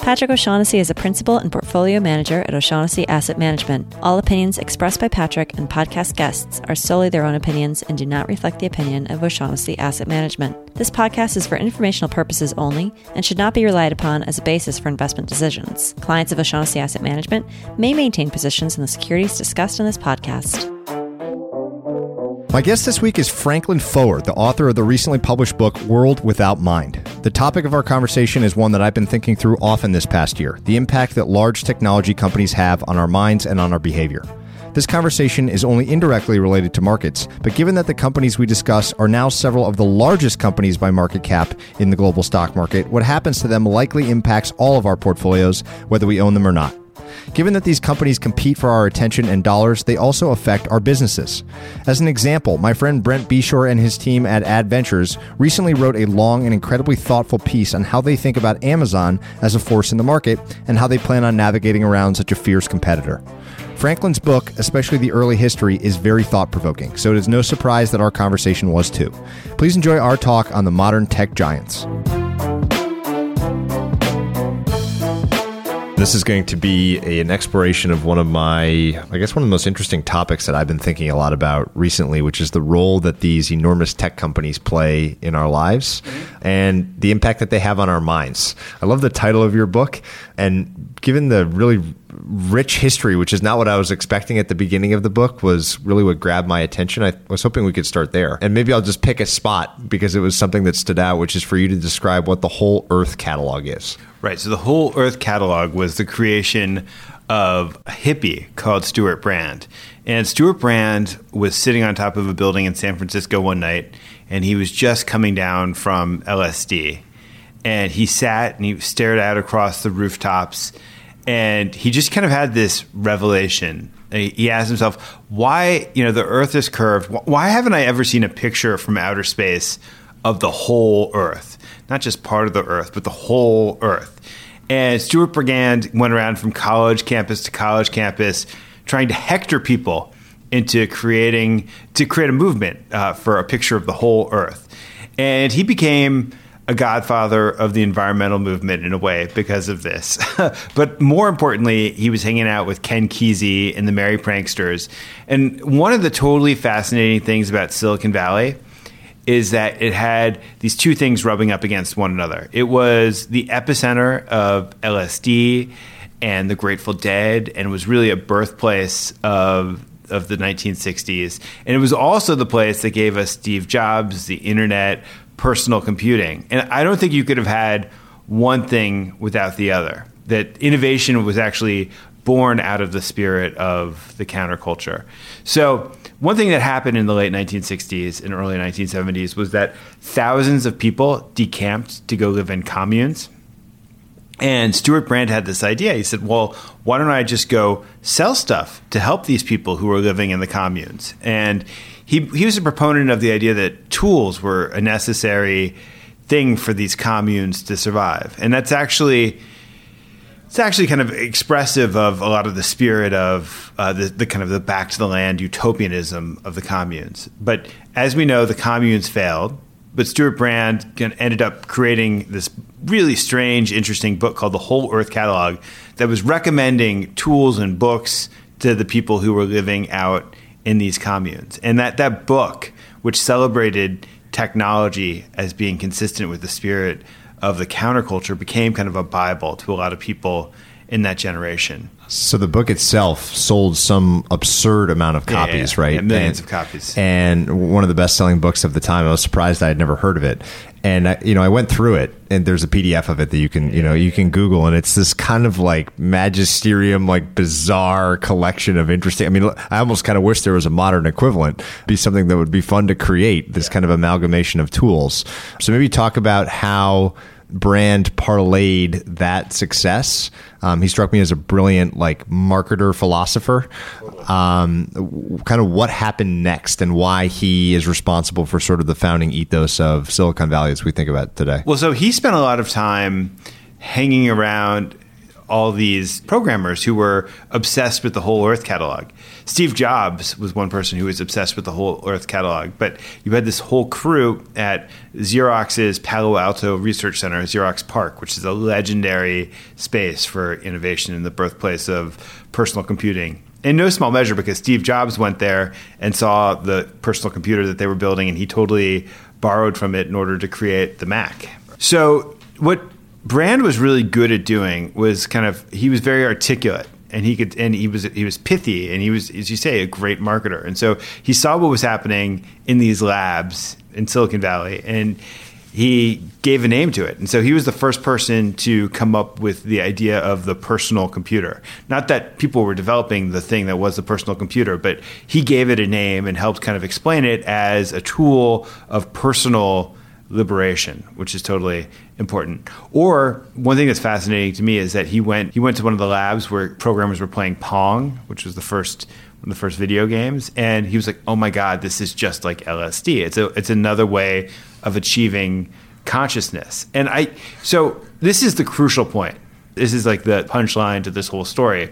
Patrick O'Shaughnessy is a principal and portfolio manager at O'Shaughnessy Asset Management. All opinions expressed by Patrick and podcast guests are solely their own opinions and do not reflect the opinion of O'Shaughnessy Asset Management. This podcast is for informational purposes only and should not be relied upon as a basis for investment decisions. Clients of O'Shaughnessy Asset Management may maintain positions in the securities discussed in this podcast. My guest this week is Franklin Foer, the author of the recently published book World Without Mind. The topic of our conversation is one that I've been thinking through often this past year the impact that large technology companies have on our minds and on our behavior. This conversation is only indirectly related to markets, but given that the companies we discuss are now several of the largest companies by market cap in the global stock market, what happens to them likely impacts all of our portfolios, whether we own them or not. Given that these companies compete for our attention and dollars, they also affect our businesses. As an example, my friend Brent Beshore and his team at Adventures recently wrote a long and incredibly thoughtful piece on how they think about Amazon as a force in the market and how they plan on navigating around such a fierce competitor. Franklin's book, especially the early history, is very thought provoking, so it is no surprise that our conversation was too. Please enjoy our talk on the modern tech giants. This is going to be a, an exploration of one of my, I guess, one of the most interesting topics that I've been thinking a lot about recently, which is the role that these enormous tech companies play in our lives and the impact that they have on our minds. I love the title of your book. And given the really rich history, which is not what I was expecting at the beginning of the book, was really what grabbed my attention. I was hoping we could start there. And maybe I'll just pick a spot because it was something that stood out, which is for you to describe what the whole Earth catalog is. Right. So the whole Earth catalog was the creation of a hippie called Stewart Brand. And Stewart Brand was sitting on top of a building in San Francisco one night, and he was just coming down from LSD. And he sat and he stared out across the rooftops, and he just kind of had this revelation. He asked himself, why, you know, the Earth is curved. Why haven't I ever seen a picture from outer space of the whole Earth? not just part of the Earth, but the whole Earth. And Stewart Brand went around from college campus to college campus, trying to hector people into creating to create a movement uh, for a picture of the whole Earth. And he became a godfather of the environmental movement in a way because of this. but more importantly, he was hanging out with Ken Kesey and the Merry Pranksters. And one of the totally fascinating things about Silicon Valley is that it had these two things rubbing up against one another. It was the epicenter of LSD and the Grateful Dead, and was really a birthplace of of the 1960s. And it was also the place that gave us Steve Jobs, the internet, personal computing. And I don't think you could have had one thing without the other. That innovation was actually born out of the spirit of the counterculture. So one thing that happened in the late 1960s and early 1970s was that thousands of people decamped to go live in communes. And Stewart Brand had this idea. He said, Well, why don't I just go sell stuff to help these people who are living in the communes? And he, he was a proponent of the idea that tools were a necessary thing for these communes to survive. And that's actually it's actually kind of expressive of a lot of the spirit of uh, the, the, kind of the back to the land utopianism of the communes. But as we know, the communes failed. But Stewart Brand ended up creating this really strange, interesting book called The Whole Earth Catalog that was recommending tools and books to the people who were living out in these communes. And that, that book, which celebrated technology as being consistent with the spirit of the counterculture became kind of a Bible to a lot of people in that generation. So the book itself sold some absurd amount of copies, yeah, yeah, right? Yeah, millions and, of copies. And one of the best-selling books of the time. I was surprised I had never heard of it. And I, you know, I went through it, and there's a PDF of it that you can, you know, you can Google, and it's this kind of like magisterium, like bizarre collection of interesting. I mean, I almost kind of wish there was a modern equivalent, be something that would be fun to create. This kind of amalgamation of tools. So maybe talk about how Brand parlayed that success. Um, he struck me as a brilliant like marketer philosopher. Um, kind of what happened next and why he is responsible for sort of the founding ethos of Silicon Valley as we think about today. Well, so he spent a lot of time hanging around all these programmers who were obsessed with the whole Earth catalog. Steve Jobs was one person who was obsessed with the whole Earth catalog, but you had this whole crew at Xerox's Palo Alto Research Center, Xerox PARC, which is a legendary space for innovation and the birthplace of personal computing. In no small measure, because Steve Jobs went there and saw the personal computer that they were building, and he totally borrowed from it in order to create the Mac. So, what Brand was really good at doing was kind of he was very articulate and he could and he was he was pithy and he was as you say a great marketer. And so he saw what was happening in these labs in Silicon Valley and he gave a name to it. And so he was the first person to come up with the idea of the personal computer. Not that people were developing the thing that was the personal computer but he gave it a name and helped kind of explain it as a tool of personal liberation, which is totally important. Or one thing that's fascinating to me is that he went he went to one of the labs where programmers were playing Pong, which was the first one of the first video games, and he was like, "Oh my god, this is just like LSD. It's a it's another way of achieving consciousness." And I so this is the crucial point. This is like the punchline to this whole story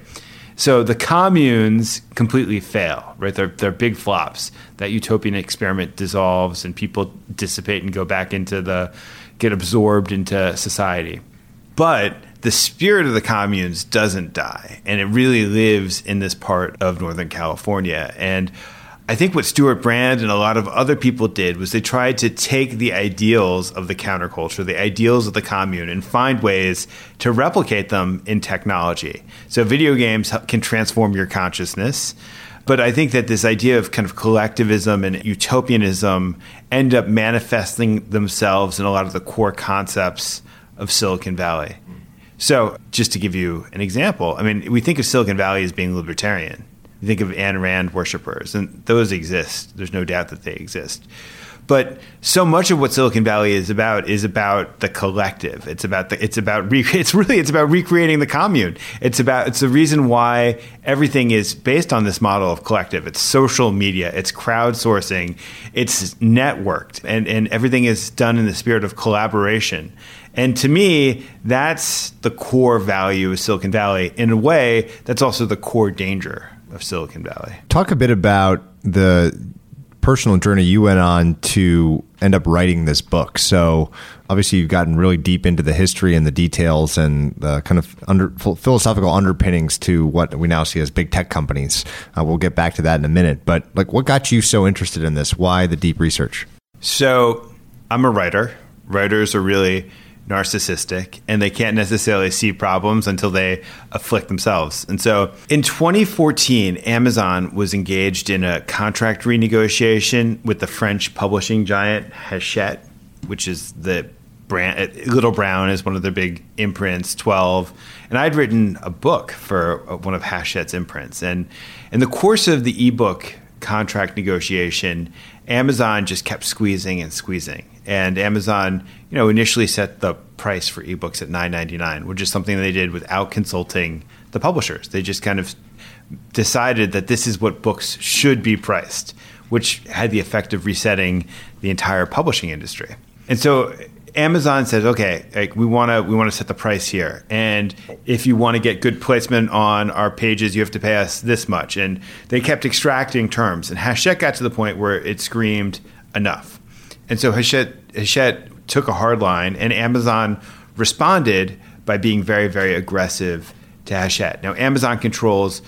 so the communes completely fail, right? They're, they're big flops. That utopian experiment dissolves and people dissipate and go back into the, get absorbed into society. But the spirit of the communes doesn't die, and it really lives in this part of Northern California. And I think what Stewart Brand and a lot of other people did was they tried to take the ideals of the counterculture, the ideals of the commune, and find ways to replicate them in technology. So, video games can transform your consciousness. But I think that this idea of kind of collectivism and utopianism end up manifesting themselves in a lot of the core concepts of Silicon Valley. So, just to give you an example, I mean, we think of Silicon Valley as being libertarian you think of Ayn Rand worshippers, and those exist. There's no doubt that they exist. But so much of what Silicon Valley is about is about the collective. It's about the, it's about re, it's really it's about recreating the commune. It's about it's the reason why everything is based on this model of collective. It's social media, it's crowdsourcing, it's networked, and and everything is done in the spirit of collaboration. And to me, that's the core value of Silicon Valley. In a way, that's also the core danger of Silicon Valley. Talk a bit about the personal journey you went on to end up writing this book. So obviously you've gotten really deep into the history and the details and the kind of under, philosophical underpinnings to what we now see as big tech companies. Uh, we'll get back to that in a minute. But like, what got you so interested in this? Why the deep research? So I'm a writer. Writers are really narcissistic and they can't necessarily see problems until they afflict themselves. And so in 2014, Amazon was engaged in a contract renegotiation with the French publishing giant Hachette, which is the brand uh, Little Brown is one of their big imprints, 12. And I'd written a book for uh, one of Hachette's imprints. And in the course of the ebook contract negotiation, Amazon just kept squeezing and squeezing. And Amazon, you know, initially set the price for ebooks at $9.99, which is something they did without consulting the publishers. They just kind of decided that this is what books should be priced, which had the effect of resetting the entire publishing industry. And so Amazon says, okay, like we want to we want to set the price here, and if you want to get good placement on our pages, you have to pay us this much. And they kept extracting terms, and Hachette got to the point where it screamed enough. And so Hachette, Hachette took a hard line, and Amazon responded by being very, very aggressive to Hachette. Now, Amazon controls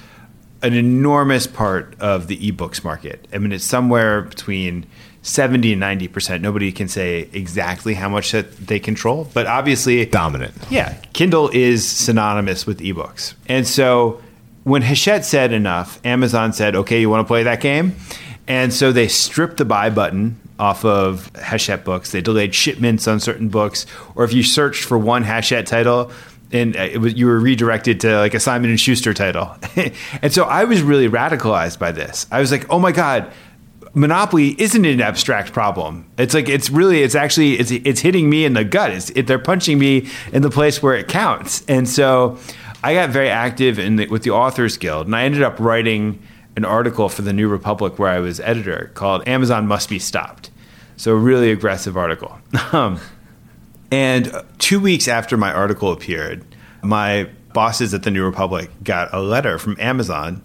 an enormous part of the ebooks market. I mean, it's somewhere between 70 and 90%. Nobody can say exactly how much that they control, but obviously dominant. Yeah, Kindle is synonymous with ebooks. And so when Hachette said enough, Amazon said, "Okay, you want to play that game?" And so they stripped the buy button off of Hachette books. They delayed shipments on certain books, or if you searched for one Hachette title, and uh, it was, you were redirected to like a Simon and Schuster title. and so I was really radicalized by this. I was like, "Oh my god." Monopoly isn't an abstract problem. It's like it's really it's actually it's it's hitting me in the gut. It's it, they're punching me in the place where it counts. And so I got very active in the, with the Authors Guild, and I ended up writing an article for the New Republic where I was editor called "Amazon Must Be Stopped." So a really aggressive article. Um, and two weeks after my article appeared, my bosses at the New Republic got a letter from Amazon,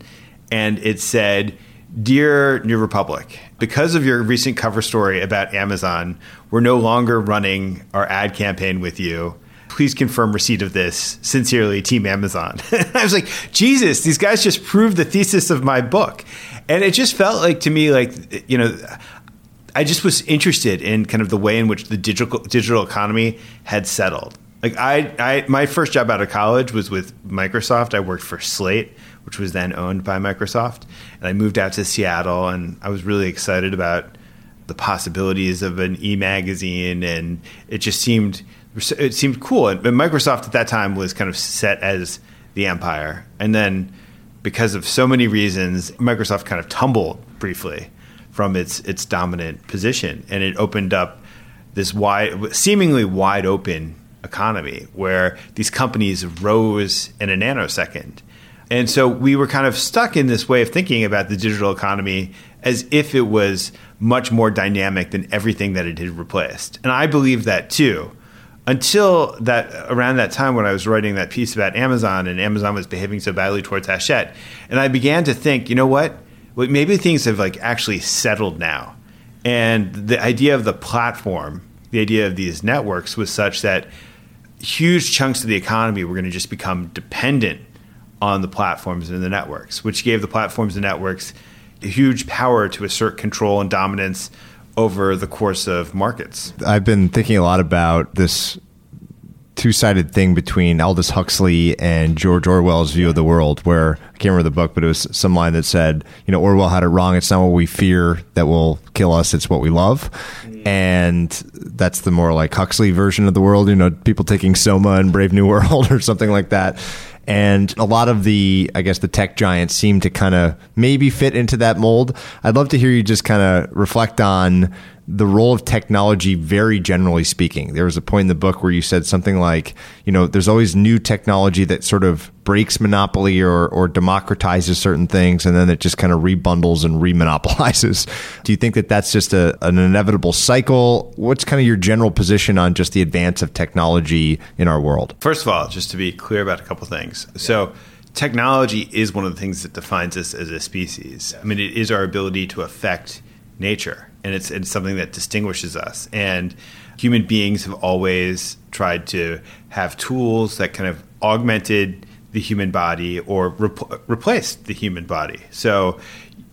and it said Dear New Republic, because of your recent cover story about Amazon, we're no longer running our ad campaign with you. Please confirm receipt of this. Sincerely, Team Amazon. I was like, Jesus, these guys just proved the thesis of my book. And it just felt like to me, like, you know, I just was interested in kind of the way in which the digital digital economy had settled. Like I, I my first job out of college was with Microsoft. I worked for Slate, which was then owned by Microsoft. And I moved out to Seattle, and I was really excited about the possibilities of an e-magazine, and it just seemed it seemed cool. And Microsoft at that time was kind of set as the empire, and then because of so many reasons, Microsoft kind of tumbled briefly from its its dominant position, and it opened up this wide, seemingly wide open economy where these companies rose in a nanosecond and so we were kind of stuck in this way of thinking about the digital economy as if it was much more dynamic than everything that it had replaced. And I believe that too. Until that around that time when I was writing that piece about Amazon and Amazon was behaving so badly towards Hachette. And I began to think, you know what? Well, maybe things have like actually settled now. And the idea of the platform, the idea of these networks was such that huge chunks of the economy were going to just become dependent on the platforms and the networks, which gave the platforms and networks huge power to assert control and dominance over the course of markets. I've been thinking a lot about this two sided thing between Aldous Huxley and George Orwell's view of the world, where I can't remember the book, but it was some line that said, you know, Orwell had it wrong. It's not what we fear that will kill us, it's what we love. And that's the more like Huxley version of the world, you know, people taking Soma and Brave New World or something like that and a lot of the i guess the tech giants seem to kind of maybe fit into that mold. I'd love to hear you just kind of reflect on the role of technology very generally speaking. There was a point in the book where you said something like, you know, there's always new technology that sort of breaks monopoly or, or democratizes certain things and then it just kind of rebundles and remonopolizes. Do you think that that's just a, an inevitable cycle? What's kind of your general position on just the advance of technology in our world? First of all, just to be clear about a couple things. So, technology is one of the things that defines us as a species. I mean, it is our ability to affect nature and it's, it's something that distinguishes us. And human beings have always tried to have tools that kind of augmented the human body or rep- replaced the human body. So,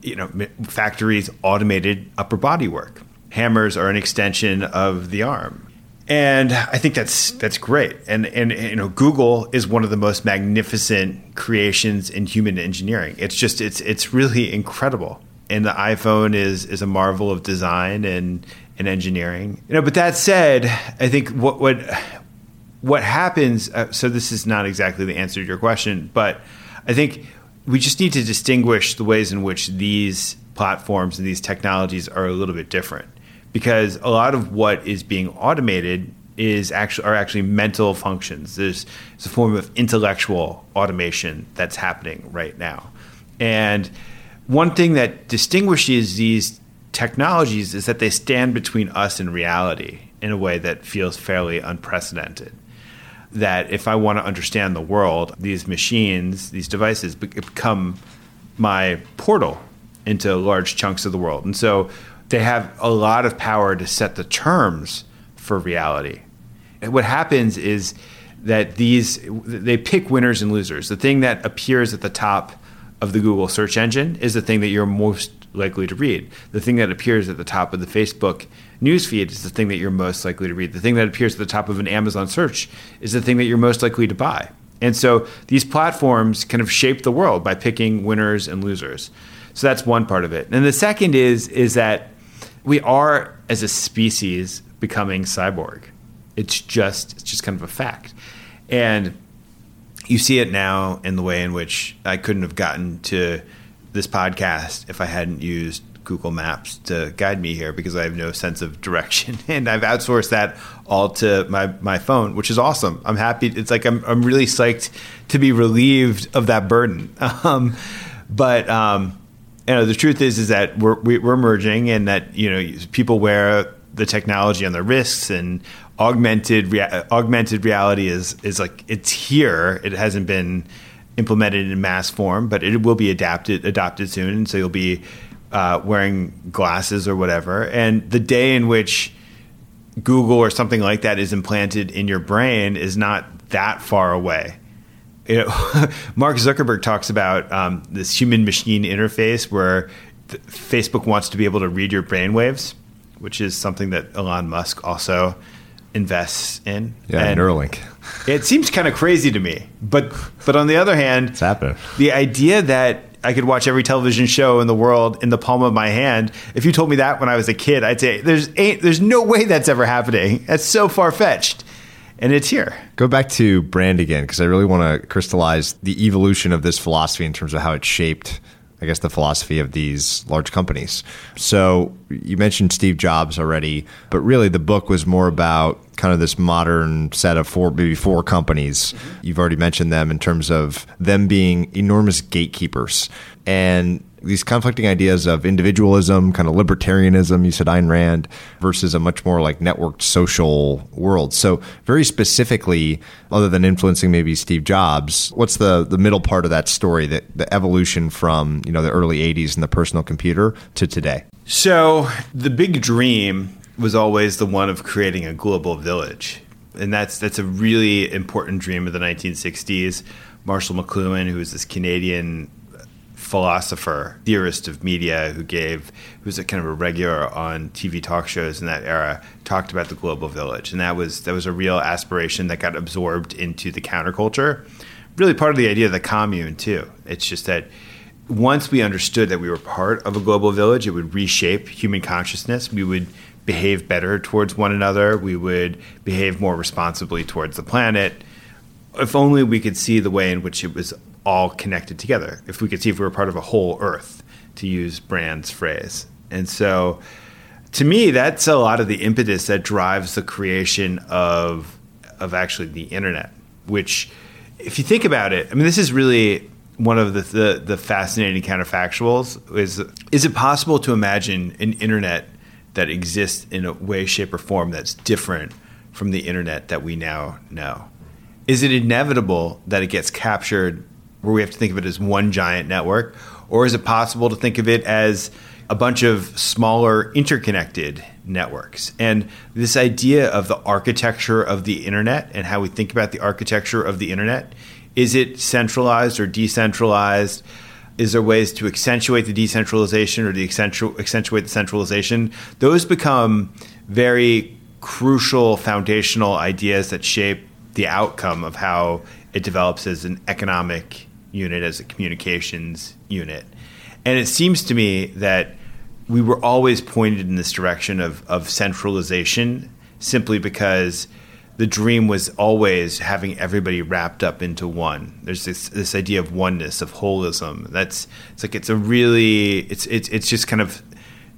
you know, factories automated upper body work. Hammers are an extension of the arm. And I think that's that's great. And and you know, Google is one of the most magnificent creations in human engineering. It's just it's it's really incredible and the iPhone is is a marvel of design and and engineering. You know, but that said, I think what what what happens. Uh, so this is not exactly the answer to your question, but I think we just need to distinguish the ways in which these platforms and these technologies are a little bit different, because a lot of what is being automated is actually are actually mental functions. There's, there's a form of intellectual automation that's happening right now, and one thing that distinguishes these technologies is that they stand between us and reality in a way that feels fairly unprecedented. That if I want to understand the world, these machines, these devices become my portal into large chunks of the world. And so they have a lot of power to set the terms for reality. And what happens is that these they pick winners and losers. The thing that appears at the top of the Google search engine is the thing that you're most likely to read. The thing that appears at the top of the Facebook newsfeed is the thing that you're most likely to read. The thing that appears at the top of an Amazon search is the thing that you're most likely to buy. And so these platforms kind of shape the world by picking winners and losers. So that's one part of it. And the second is is that we are as a species becoming cyborg. It's just it's just kind of a fact. And you see it now in the way in which I couldn't have gotten to this podcast if I hadn't used Google Maps to guide me here because I have no sense of direction, and I've outsourced that all to my my phone, which is awesome. I'm happy. It's like I'm I'm really psyched to be relieved of that burden. Um, but um, you know, the truth is is that we're we're merging, and that you know people wear the technology on their wrists and augmented rea- augmented reality is is like it's here. It hasn't been implemented in mass form, but it will be adapted adopted soon. And so you'll be uh, wearing glasses or whatever. And the day in which Google or something like that is implanted in your brain is not that far away. You know, Mark Zuckerberg talks about um, this human machine interface where Facebook wants to be able to read your brainwaves, which is something that Elon Musk also invests in. Yeah, and Neuralink. It seems kind of crazy to me, but but on the other hand, it's happening. The idea that I could watch every television show in the world in the palm of my hand. If you told me that when I was a kid, I'd say there's ain't, there's no way that's ever happening. That's so far fetched, and it's here. Go back to brand again because I really want to crystallize the evolution of this philosophy in terms of how it shaped I guess, the philosophy of these large companies. So you mentioned Steve Jobs already, but really the book was more about kind of this modern set of four, maybe four companies. Mm-hmm. You've already mentioned them in terms of them being enormous gatekeepers. And these conflicting ideas of individualism, kind of libertarianism, you said Ayn Rand, versus a much more like networked social world. So, very specifically, other than influencing maybe Steve Jobs, what's the, the middle part of that story, that the evolution from you know the early 80s and the personal computer to today? So, the big dream was always the one of creating a global village. And that's that's a really important dream of the 1960s. Marshall McLuhan, who was this Canadian philosopher, theorist of media who gave, who was a kind of a regular on TV talk shows in that era, talked about the global village, and that was that was a real aspiration that got absorbed into the counterculture. Really, part of the idea of the commune too. It's just that once we understood that we were part of a global village, it would reshape human consciousness. We would behave better towards one another. We would behave more responsibly towards the planet. If only we could see the way in which it was all connected together. If we could see if we were part of a whole Earth, to use Brand's phrase. And so, to me, that's a lot of the impetus that drives the creation of of actually the internet. Which, if you think about it, I mean, this is really one of the the, the fascinating counterfactuals. Is is it possible to imagine an internet that exists in a way, shape, or form that's different from the internet that we now know? Is it inevitable that it gets captured where we have to think of it as one giant network? Or is it possible to think of it as a bunch of smaller interconnected networks? And this idea of the architecture of the internet and how we think about the architecture of the internet is it centralized or decentralized? Is there ways to accentuate the decentralization or to accentuate the centralization? Those become very crucial foundational ideas that shape the outcome of how it develops as an economic unit, as a communications unit. And it seems to me that we were always pointed in this direction of, of centralization simply because the dream was always having everybody wrapped up into one. There's this this idea of oneness, of holism. That's it's like it's a really it's it's it's just kind of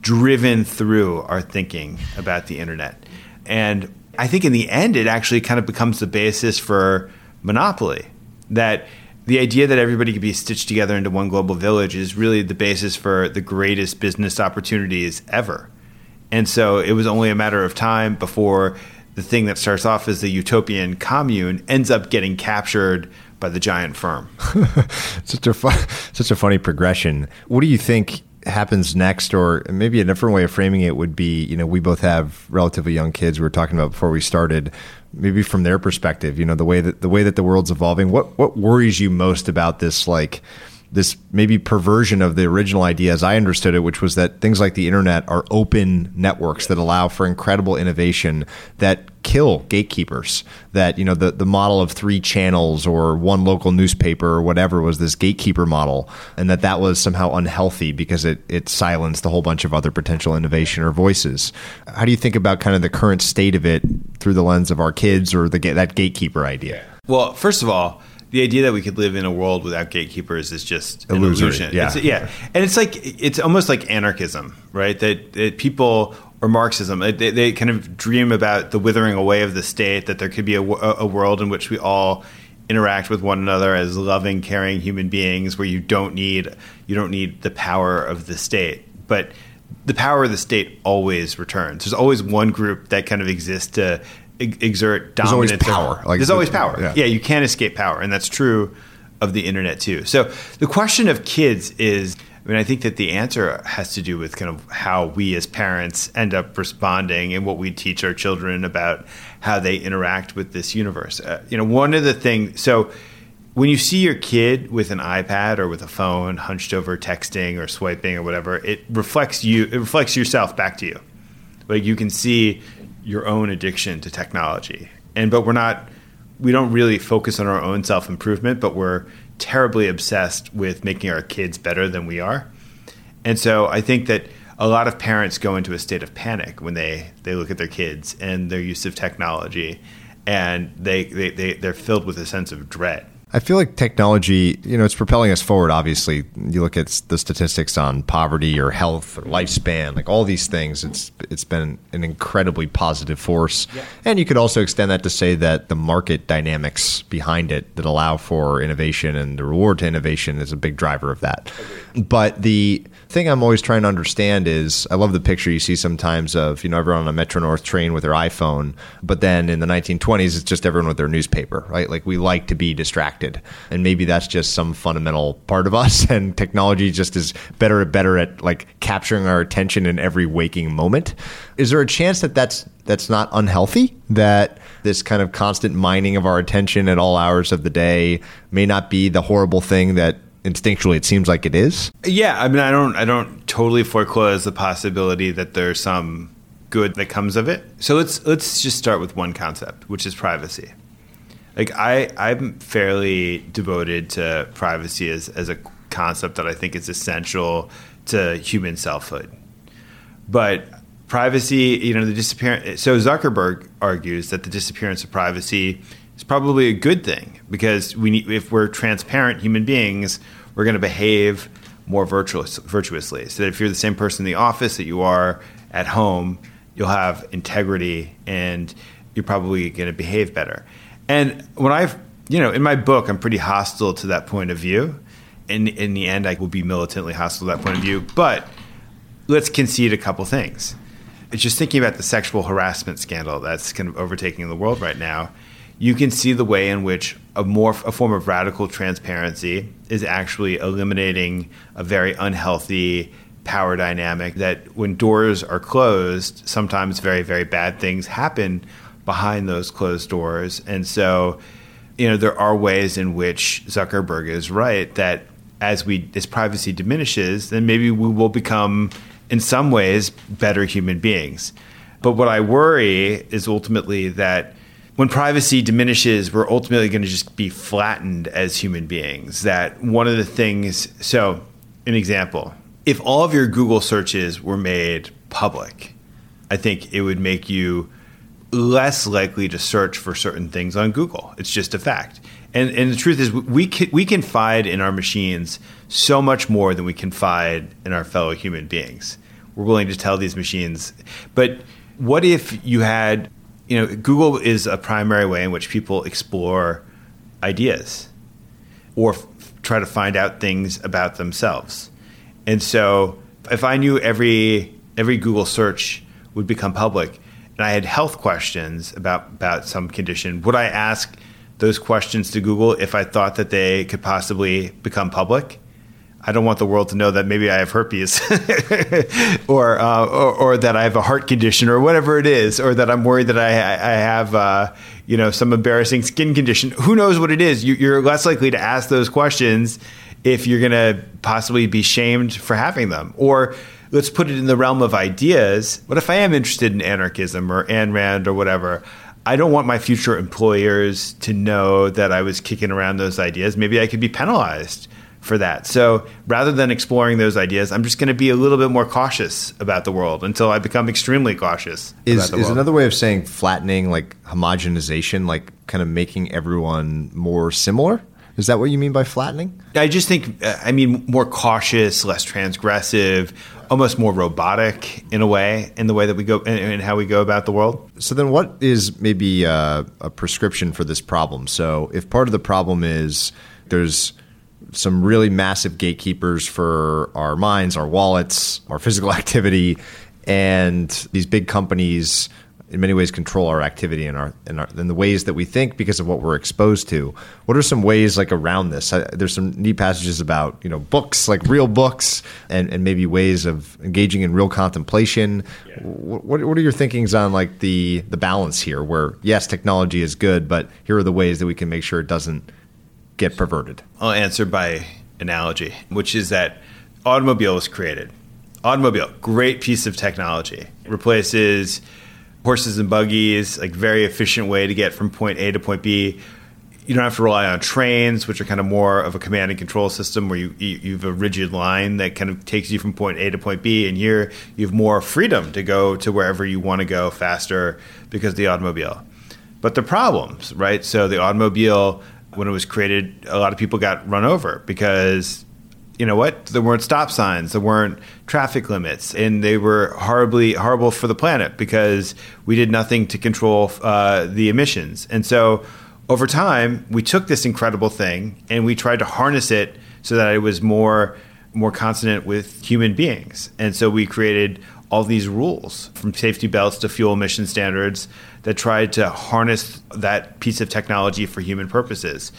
driven through our thinking about the internet. And I think in the end it actually kind of becomes the basis for monopoly. That the idea that everybody could be stitched together into one global village is really the basis for the greatest business opportunities ever. And so it was only a matter of time before the thing that starts off as the utopian commune ends up getting captured by the giant firm. such a fun, such a funny progression. What do you think happens next or maybe a different way of framing it would be, you know, we both have relatively young kids we were talking about before we started maybe from their perspective, you know, the way that the way that the world's evolving, what what worries you most about this like this maybe perversion of the original idea as I understood it, which was that things like the internet are open networks that allow for incredible innovation that kill gatekeepers. That, you know, the, the model of three channels or one local newspaper or whatever was this gatekeeper model, and that that was somehow unhealthy because it, it silenced a whole bunch of other potential innovation or voices. How do you think about kind of the current state of it through the lens of our kids or the that gatekeeper idea? Well, first of all, the idea that we could live in a world without gatekeepers is just an Illusory, illusion. yeah. It's, yeah, and it's like it's almost like anarchism, right? That, that people or Marxism, they, they kind of dream about the withering away of the state. That there could be a, a world in which we all interact with one another as loving, caring human beings, where you don't need you don't need the power of the state, but the power of the state always returns. There's always one group that kind of exists to ex- exert There's always power. Like, There's always power. yeah. yeah, you can't escape power, and that's true of the internet too. So the question of kids is, I mean, I think that the answer has to do with kind of how we as parents end up responding and what we teach our children about how they interact with this universe. Uh, you know, one of the things. So when you see your kid with an iPad or with a phone hunched over texting or swiping or whatever, it reflects you. It reflects yourself back to you. Like you can see your own addiction to technology, and but we're not. We don't really focus on our own self improvement, but we're terribly obsessed with making our kids better than we are. And so I think that a lot of parents go into a state of panic when they, they look at their kids and their use of technology, and they, they, they, they're filled with a sense of dread. I feel like technology, you know, it's propelling us forward. Obviously, you look at the statistics on poverty or health or lifespan, like all these things. It's it's been an incredibly positive force, and you could also extend that to say that the market dynamics behind it that allow for innovation and the reward to innovation is a big driver of that. But the thing I'm always trying to understand is I love the picture you see sometimes of, you know, everyone on a Metro North train with their iPhone, but then in the 1920s, it's just everyone with their newspaper, right? Like we like to be distracted. And maybe that's just some fundamental part of us. And technology just is better and better at like capturing our attention in every waking moment. Is there a chance that that's, that's not unhealthy? That this kind of constant mining of our attention at all hours of the day may not be the horrible thing that instinctually it seems like it is? Yeah, I mean, I don't, I don't totally foreclose the possibility that there's some good that comes of it. So let's let's just start with one concept, which is privacy. Like I, I'm fairly devoted to privacy as as a concept that I think is essential to human selfhood. But privacy, you know, the disappearance. So Zuckerberg argues that the disappearance of privacy is probably a good thing because we need, if we're transparent human beings, we're going to behave more virtuous, virtuously. So that if you're the same person in the office that you are at home, you'll have integrity and you're probably going to behave better. And when I've, you know, in my book, I'm pretty hostile to that point of view. In in the end, I will be militantly hostile to that point of view. But let's concede a couple things. It's just thinking about the sexual harassment scandal that's kind of overtaking the world right now. You can see the way in which a more a form of radical transparency is actually eliminating a very unhealthy power dynamic that when doors are closed, sometimes very very bad things happen behind those closed doors. And so, you know, there are ways in which Zuckerberg is right that as we as privacy diminishes, then maybe we will become in some ways better human beings. But what I worry is ultimately that when privacy diminishes, we're ultimately going to just be flattened as human beings. That one of the things, so an example, if all of your Google searches were made public, I think it would make you less likely to search for certain things on Google. It's just a fact. And, and the truth is, we, can, we confide in our machines so much more than we confide in our fellow human beings. We're willing to tell these machines. But what if you had, you know, Google is a primary way in which people explore ideas or f- try to find out things about themselves. And so if I knew every every Google search would become public and I had health questions about about some condition, would I ask those questions to Google if I thought that they could possibly become public? I don't want the world to know that maybe I have herpes, or, uh, or, or that I have a heart condition, or whatever it is, or that I'm worried that I, I have uh, you know some embarrassing skin condition. Who knows what it is? You, you're less likely to ask those questions if you're going to possibly be shamed for having them, or let's put it in the realm of ideas. What if I am interested in anarchism or Ayn Rand or whatever? I don't want my future employers to know that I was kicking around those ideas. Maybe I could be penalized for that. So rather than exploring those ideas, I'm just going to be a little bit more cautious about the world until I become extremely cautious. Is, is another way of saying flattening, like homogenization, like kind of making everyone more similar? Is that what you mean by flattening? I just think, uh, I mean, more cautious, less transgressive, almost more robotic in a way, in the way that we go and how we go about the world. So then, what is maybe a, a prescription for this problem? So if part of the problem is there's some really massive gatekeepers for our minds, our wallets, our physical activity, and these big companies in many ways control our activity and our in, our in the ways that we think because of what we're exposed to. What are some ways like around this? I, there's some neat passages about you know books like real books and, and maybe ways of engaging in real contemplation. Yeah. What what are your thinkings on like the the balance here? Where yes, technology is good, but here are the ways that we can make sure it doesn't get perverted. I'll answer by analogy, which is that automobile was created. Automobile, great piece of technology, replaces horses and buggies, like very efficient way to get from point A to point B. You don't have to rely on trains, which are kind of more of a command and control system where you, you, have a rigid line that kind of takes you from point A to point B. And here you have more freedom to go to wherever you want to go faster because the automobile. But the problems, right? So the automobile, when it was created, a lot of people got run over because you know what? There weren't stop signs, there weren't traffic limits, and they were horribly horrible for the planet because we did nothing to control uh, the emissions. And so, over time, we took this incredible thing and we tried to harness it so that it was more more consonant with human beings. And so we created all these rules from safety belts to fuel emission standards that tried to harness that piece of technology for human purposes.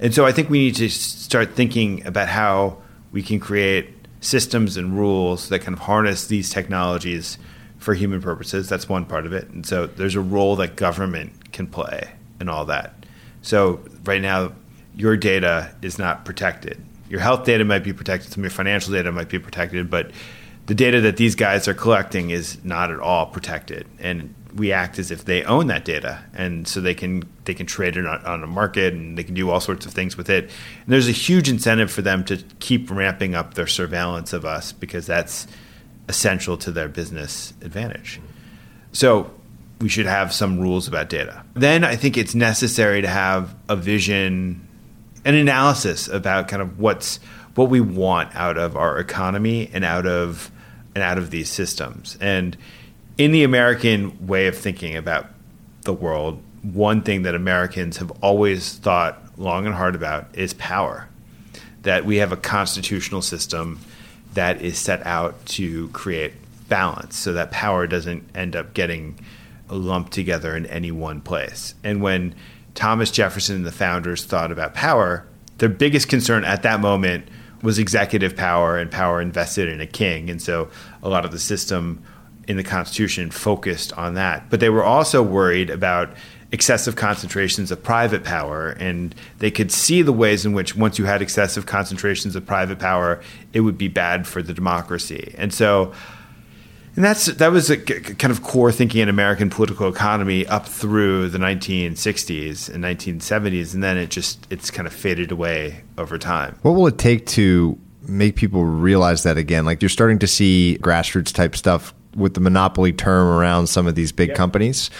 And so I think we need to start thinking about how we can create systems and rules that kind of harness these technologies for human purposes. That's one part of it. And so there's a role that government can play in all that. So right now, your data is not protected. Your health data might be protected, some of your financial data might be protected, but the data that these guys are collecting is not at all protected. And we act as if they own that data, and so they can they can trade it on, a market, and they can do all sorts of things with it. And there's a huge incentive for them to keep ramping up their surveillance of us because that's essential to their business advantage. So we should have some rules about data. Then I think it's necessary to have a vision, an analysis about kind of what's what we want out of our economy and out of and out of these systems. And in the American way of thinking about the world, one thing that Americans have always thought long and hard about is power. That we have a constitutional system that is set out to create balance so that power doesn't end up getting lumped together in any one place. And when Thomas Jefferson and the founders thought about power, their biggest concern at that moment was executive power and power invested in a king. And so a lot of the system in the Constitution focused on that. But they were also worried about excessive concentrations of private power, and they could see the ways in which once you had excessive concentrations of private power, it would be bad for the democracy. And so, and that's that was a kind of core thinking in American political economy up through the 1960s and 1970s, and then it just it's kind of faded away over time. What will it take to make people realize that again? Like you're starting to see grassroots type stuff with the monopoly term around some of these big companies.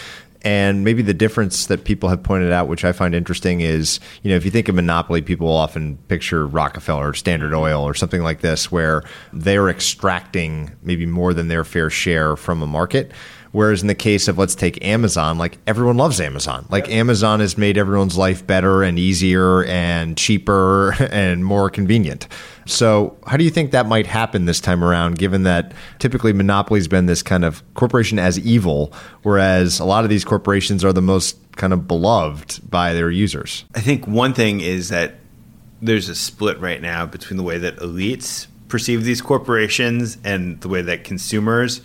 And maybe the difference that people have pointed out, which I find interesting, is you know if you think of monopoly, people often picture Rockefeller, or Standard Oil, or something like this, where they're extracting maybe more than their fair share from a market. Whereas in the case of let's take Amazon, like everyone loves Amazon. Like yep. Amazon has made everyone's life better and easier and cheaper and more convenient. So, how do you think that might happen this time around, given that typically monopoly's been this kind of corporation as evil, whereas a lot of these corporations are the most kind of beloved by their users? I think one thing is that there's a split right now between the way that elites perceive these corporations and the way that consumers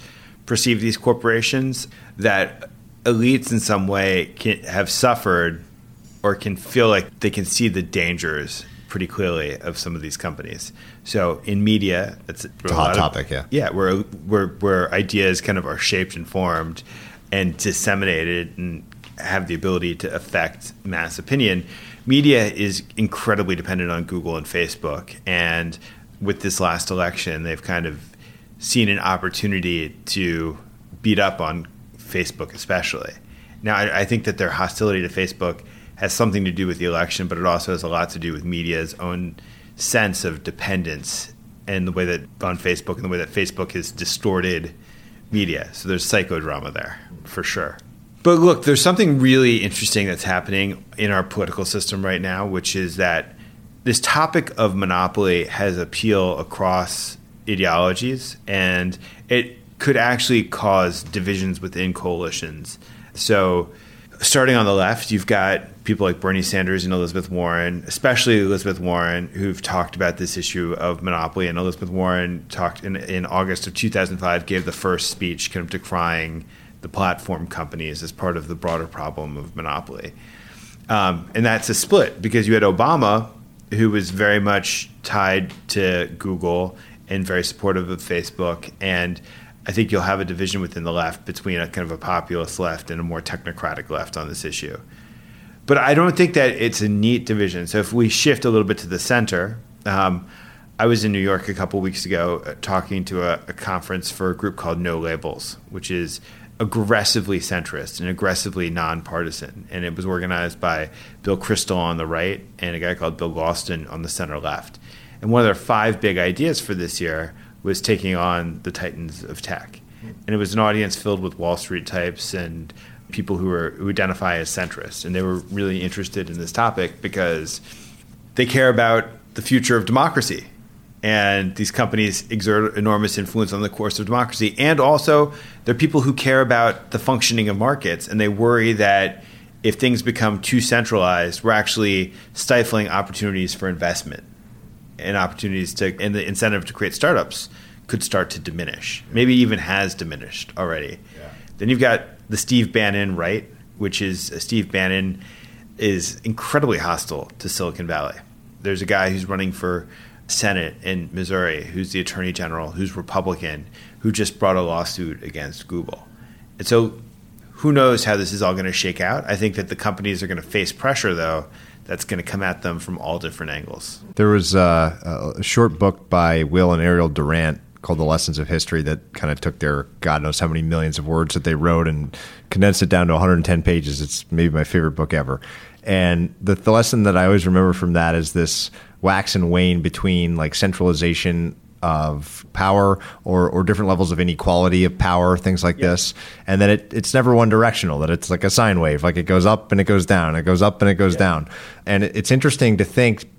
perceive these corporations. That elites in some way can have suffered or can feel like they can see the dangers pretty clearly of some of these companies. So in media, it's, it's a hot topic, yeah, yeah, where where where ideas kind of are shaped and formed and disseminated and have the ability to affect mass opinion. Media is incredibly dependent on Google and Facebook, and with this last election, they've kind of seen an opportunity to beat up on Facebook, especially. Now, I, I think that their hostility to Facebook has something to do with the election, but it also has a lot to do with media's own sense of dependence and the way that on Facebook and the way that Facebook has distorted media. So there's psychodrama there for sure. But look, there's something really interesting that's happening in our political system right now, which is that this topic of monopoly has appeal across ideologies and it could actually cause divisions within coalitions. So, starting on the left, you've got people like Bernie Sanders and Elizabeth Warren, especially Elizabeth Warren, who've talked about this issue of monopoly. And Elizabeth Warren talked in, in August of 2005, gave the first speech kind of decrying the platform companies as part of the broader problem of monopoly. Um, and that's a split because you had Obama, who was very much tied to Google and very supportive of Facebook. And I think you'll have a division within the left between a kind of a populist left and a more technocratic left on this issue. But I don't think that it's a neat division. So if we shift a little bit to the center, um, I was in New York a couple weeks ago uh, talking to a, a conference for a group called No Labels, which is aggressively centrist and aggressively nonpartisan. And it was organized by Bill Kristol on the right and a guy called Bill Galston on the center left. And one of their five big ideas for this year was taking on the titans of tech. And it was an audience filled with Wall Street types and people who were who identify as centrists. And they were really interested in this topic because they care about the future of democracy. And these companies exert enormous influence on the course of democracy. And also, they're people who care about the functioning of markets. And they worry that if things become too centralized, we're actually stifling opportunities for investment and opportunities to and the incentive to create startups could start to diminish. Maybe even has diminished already. Yeah. Then you've got the Steve Bannon right, which is uh, Steve Bannon is incredibly hostile to Silicon Valley. There's a guy who's running for Senate in Missouri, who's the Attorney General, who's Republican, who just brought a lawsuit against Google. And so, who knows how this is all going to shake out? I think that the companies are going to face pressure, though, that's going to come at them from all different angles. There was uh, a short book by Will and Ariel Durant called The Lessons of History that kind of took their God knows how many millions of words that they wrote and condensed it down to 110 pages. It's maybe my favorite book ever. And the, the lesson that I always remember from that is this wax and wane between like centralization of power or, or different levels of inequality of power, things like this. And that it, it's never one directional, that it's like a sine wave, like it goes up and it goes down, it goes up and it goes yeah. down. And it's interesting to think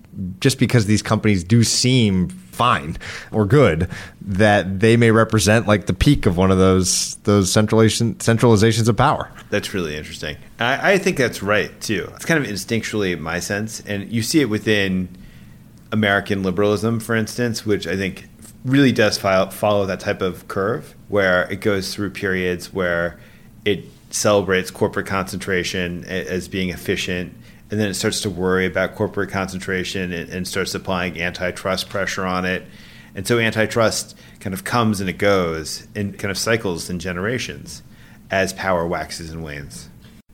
just because these companies do seem fine or good that they may represent like the peak of one of those those centralization centralizations of power that's really interesting I, I think that's right too it's kind of instinctually my sense and you see it within american liberalism for instance which i think really does follow that type of curve where it goes through periods where it celebrates corporate concentration as being efficient and then it starts to worry about corporate concentration and, and, starts applying antitrust pressure on it. And so antitrust kind of comes and it goes and kind of cycles in generations as power waxes and wanes.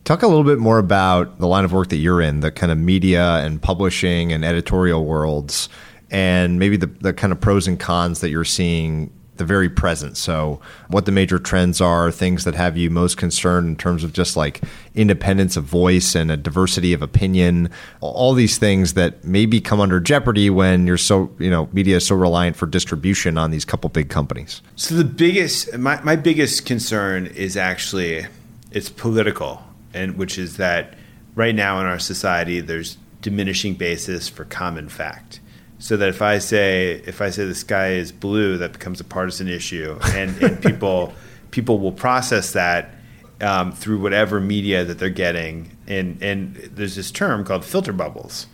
Talk a little bit more about the line of work that you're in, the kind of media and publishing and editorial worlds and maybe the, the kind of pros and cons that you're seeing the very present. So, what the major trends are, things that have you most concerned in terms of just like independence of voice and a diversity of opinion, all these things that maybe come under jeopardy when you're so, you know, media is so reliant for distribution on these couple big companies. So, the biggest, my, my biggest concern is actually it's political, and which is that right now in our society, there's diminishing basis for common fact so that if I say if I say the sky is blue, that becomes a partisan issue, and, and people people will process that um, through whatever media that they're getting, and and there's this term called filter bubbles,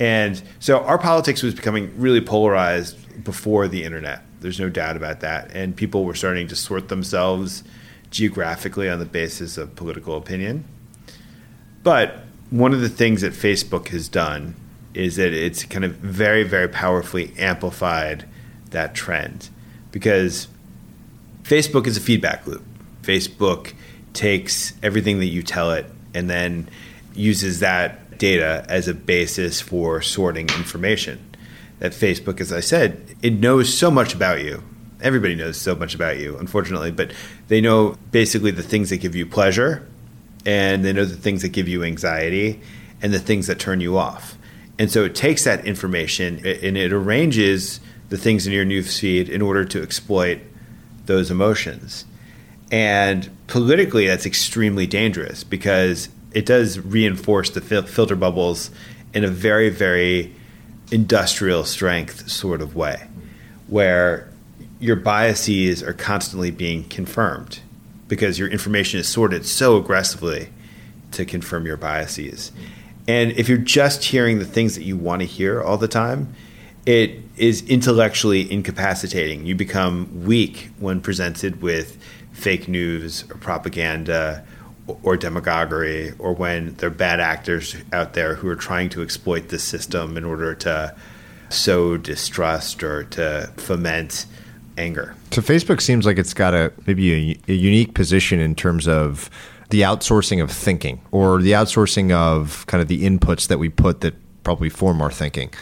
and so our politics was becoming really polarized before the internet. There's no doubt about that, and people were starting to sort themselves geographically on the basis of political opinion. But one of the things that Facebook has done is that it's kind of very, very powerfully amplified that trend because Facebook is a feedback loop. Facebook takes everything that you tell it and then uses that data as a basis for sorting information. That Facebook, as I said, it knows so much about you. Everybody knows so much about you, unfortunately, but they know basically the things that give you pleasure and they know the things that give you anxiety and the things that turn you off. And so it takes that information and it arranges the things in your news feed in order to exploit those emotions. And politically, that's extremely dangerous because it does reinforce the fil- filter bubbles in a very, very industrial strength sort of way, where your biases are constantly being confirmed because your information is sorted so aggressively to confirm your biases. And if you're just hearing the things that you want to hear all the time, it is intellectually incapacitating. You become weak when presented with fake news or propaganda or demagoguery or when there are bad actors out there who are trying to exploit the system in order to sow distrust or to foment anger. So Facebook seems like it's got a maybe a, a unique position in terms of the outsourcing of thinking or the outsourcing of kind of the inputs that we put that probably form our thinking.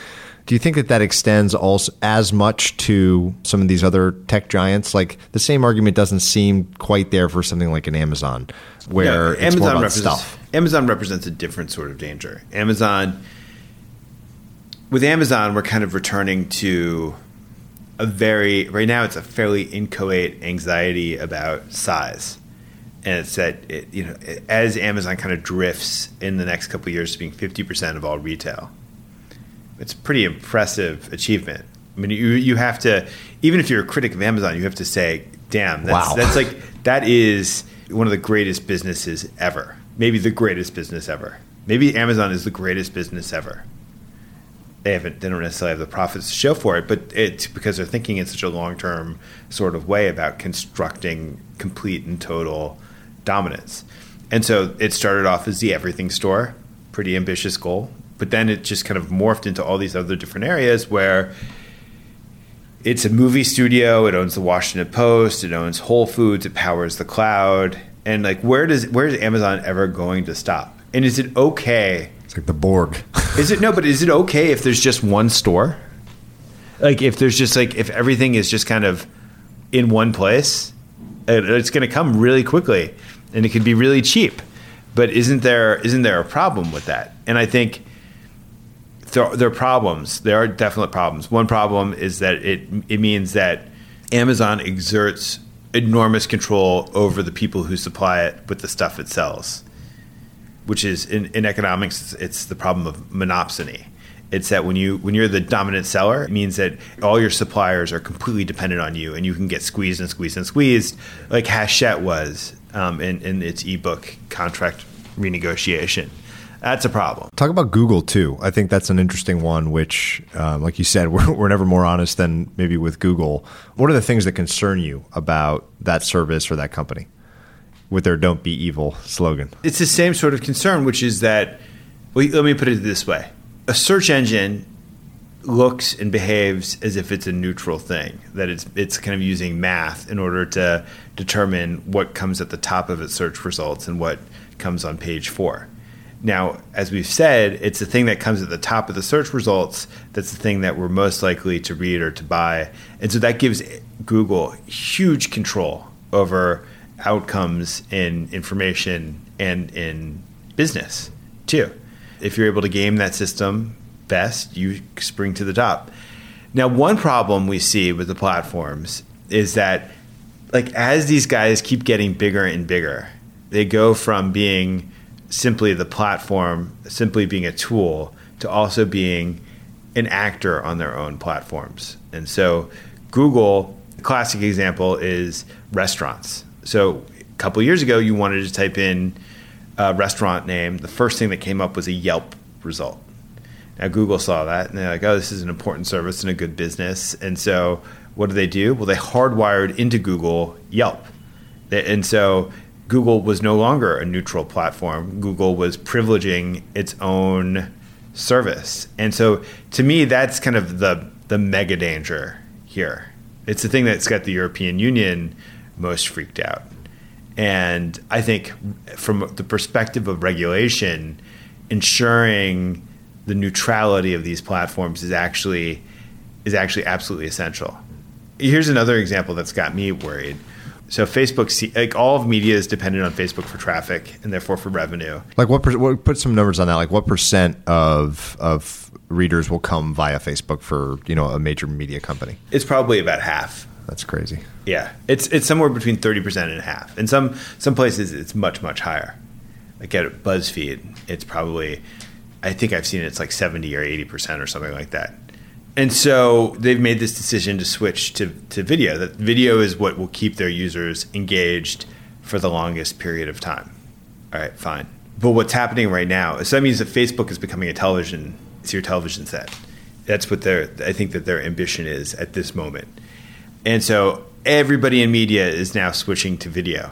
Do you think that that extends also as much to some of these other tech giants? Like the same argument doesn't seem quite there for something like an Amazon, where it's Amazon represents, stuff. Amazon represents a different sort of danger. Amazon, with Amazon, we're kind of returning to a very right now. It's a fairly inchoate anxiety about size, and it's that it, you know as Amazon kind of drifts in the next couple of years to being fifty percent of all retail it's a pretty impressive achievement. I mean, you you have to even if you're a critic of Amazon, you have to say, "Damn, that's Wow. that's like that is one of the greatest businesses ever. Maybe the greatest business ever. Maybe Amazon is the greatest business ever." They haven't they don't necessarily have the profits to show for it, but it's because they're thinking in such a long-term sort of way about constructing complete and total dominance. And so it started off as the everything store, pretty ambitious goal, but then it just kind of morphed into all these other different areas where it's a movie studio, it owns the Washington Post, it owns Whole Foods, it powers the cloud. And like where does where is Amazon ever going to stop? And is it okay? It's like the Borg. Is it no, but is it okay if there's just one store? Like if there's just like if everything is just kind of in one place, it's going to come really quickly and it could be really cheap. But isn't there isn't there a problem with that? And I think there, there are problems. There are definite problems. One problem is that it it means that Amazon exerts enormous control over the people who supply it with the stuff it sells, which is in, in economics it's the problem of monopsony. It's that when you when you're the dominant seller, it means that all your suppliers are completely dependent on you, and you can get squeezed and squeezed and squeezed, like Hachette was um, in, in its ebook contract renegotiation. That's a problem. Talk about Google too. I think that's an interesting one. Which, um, like you said, we're, we're never more honest than maybe with Google. What are the things that concern you about that service or that company with their "Don't be evil" slogan? it's the same sort of concern, which is that. Well, let me put it this way: a search engine looks and behaves as if it's a neutral thing. That it's it's kind of using math in order to determine what comes at the top of its search results and what comes on page four. Now, as we've said, it's the thing that comes at the top of the search results that's the thing that we're most likely to read or to buy. And so that gives Google huge control over outcomes in information and in business, too. If you're able to game that system best, you spring to the top. Now, one problem we see with the platforms is that, like, as these guys keep getting bigger and bigger, they go from being simply the platform, simply being a tool, to also being an actor on their own platforms. And so, Google, classic example is restaurants. So, a couple years ago, you wanted to type in a restaurant name. The first thing that came up was a Yelp result. Now, Google saw that and they're like, oh, this is an important service and a good business. And so, what do they do? Well, they hardwired into Google Yelp. And so, Google was no longer a neutral platform. Google was privileging its own service. And so, to me, that's kind of the, the mega danger here. It's the thing that's got the European Union most freaked out. And I think from the perspective of regulation, ensuring the neutrality of these platforms is actually is actually absolutely essential. Here's another example that's got me worried. So Facebook, like all of media is dependent on Facebook for traffic and therefore for revenue. Like what? Per, what put some numbers on that. Like what percent of of readers will come via Facebook for you know a major media company? It's probably about half. That's crazy. Yeah, it's it's somewhere between thirty percent and half. In some some places, it's much much higher. Like at BuzzFeed, it's probably I think I've seen it's like seventy or eighty percent or something like that. And so they've made this decision to switch to, to video. That video is what will keep their users engaged for the longest period of time. All right, fine. But what's happening right now is that means that Facebook is becoming a television, it's your television set. That's what their, I think that their ambition is at this moment. And so everybody in media is now switching to video.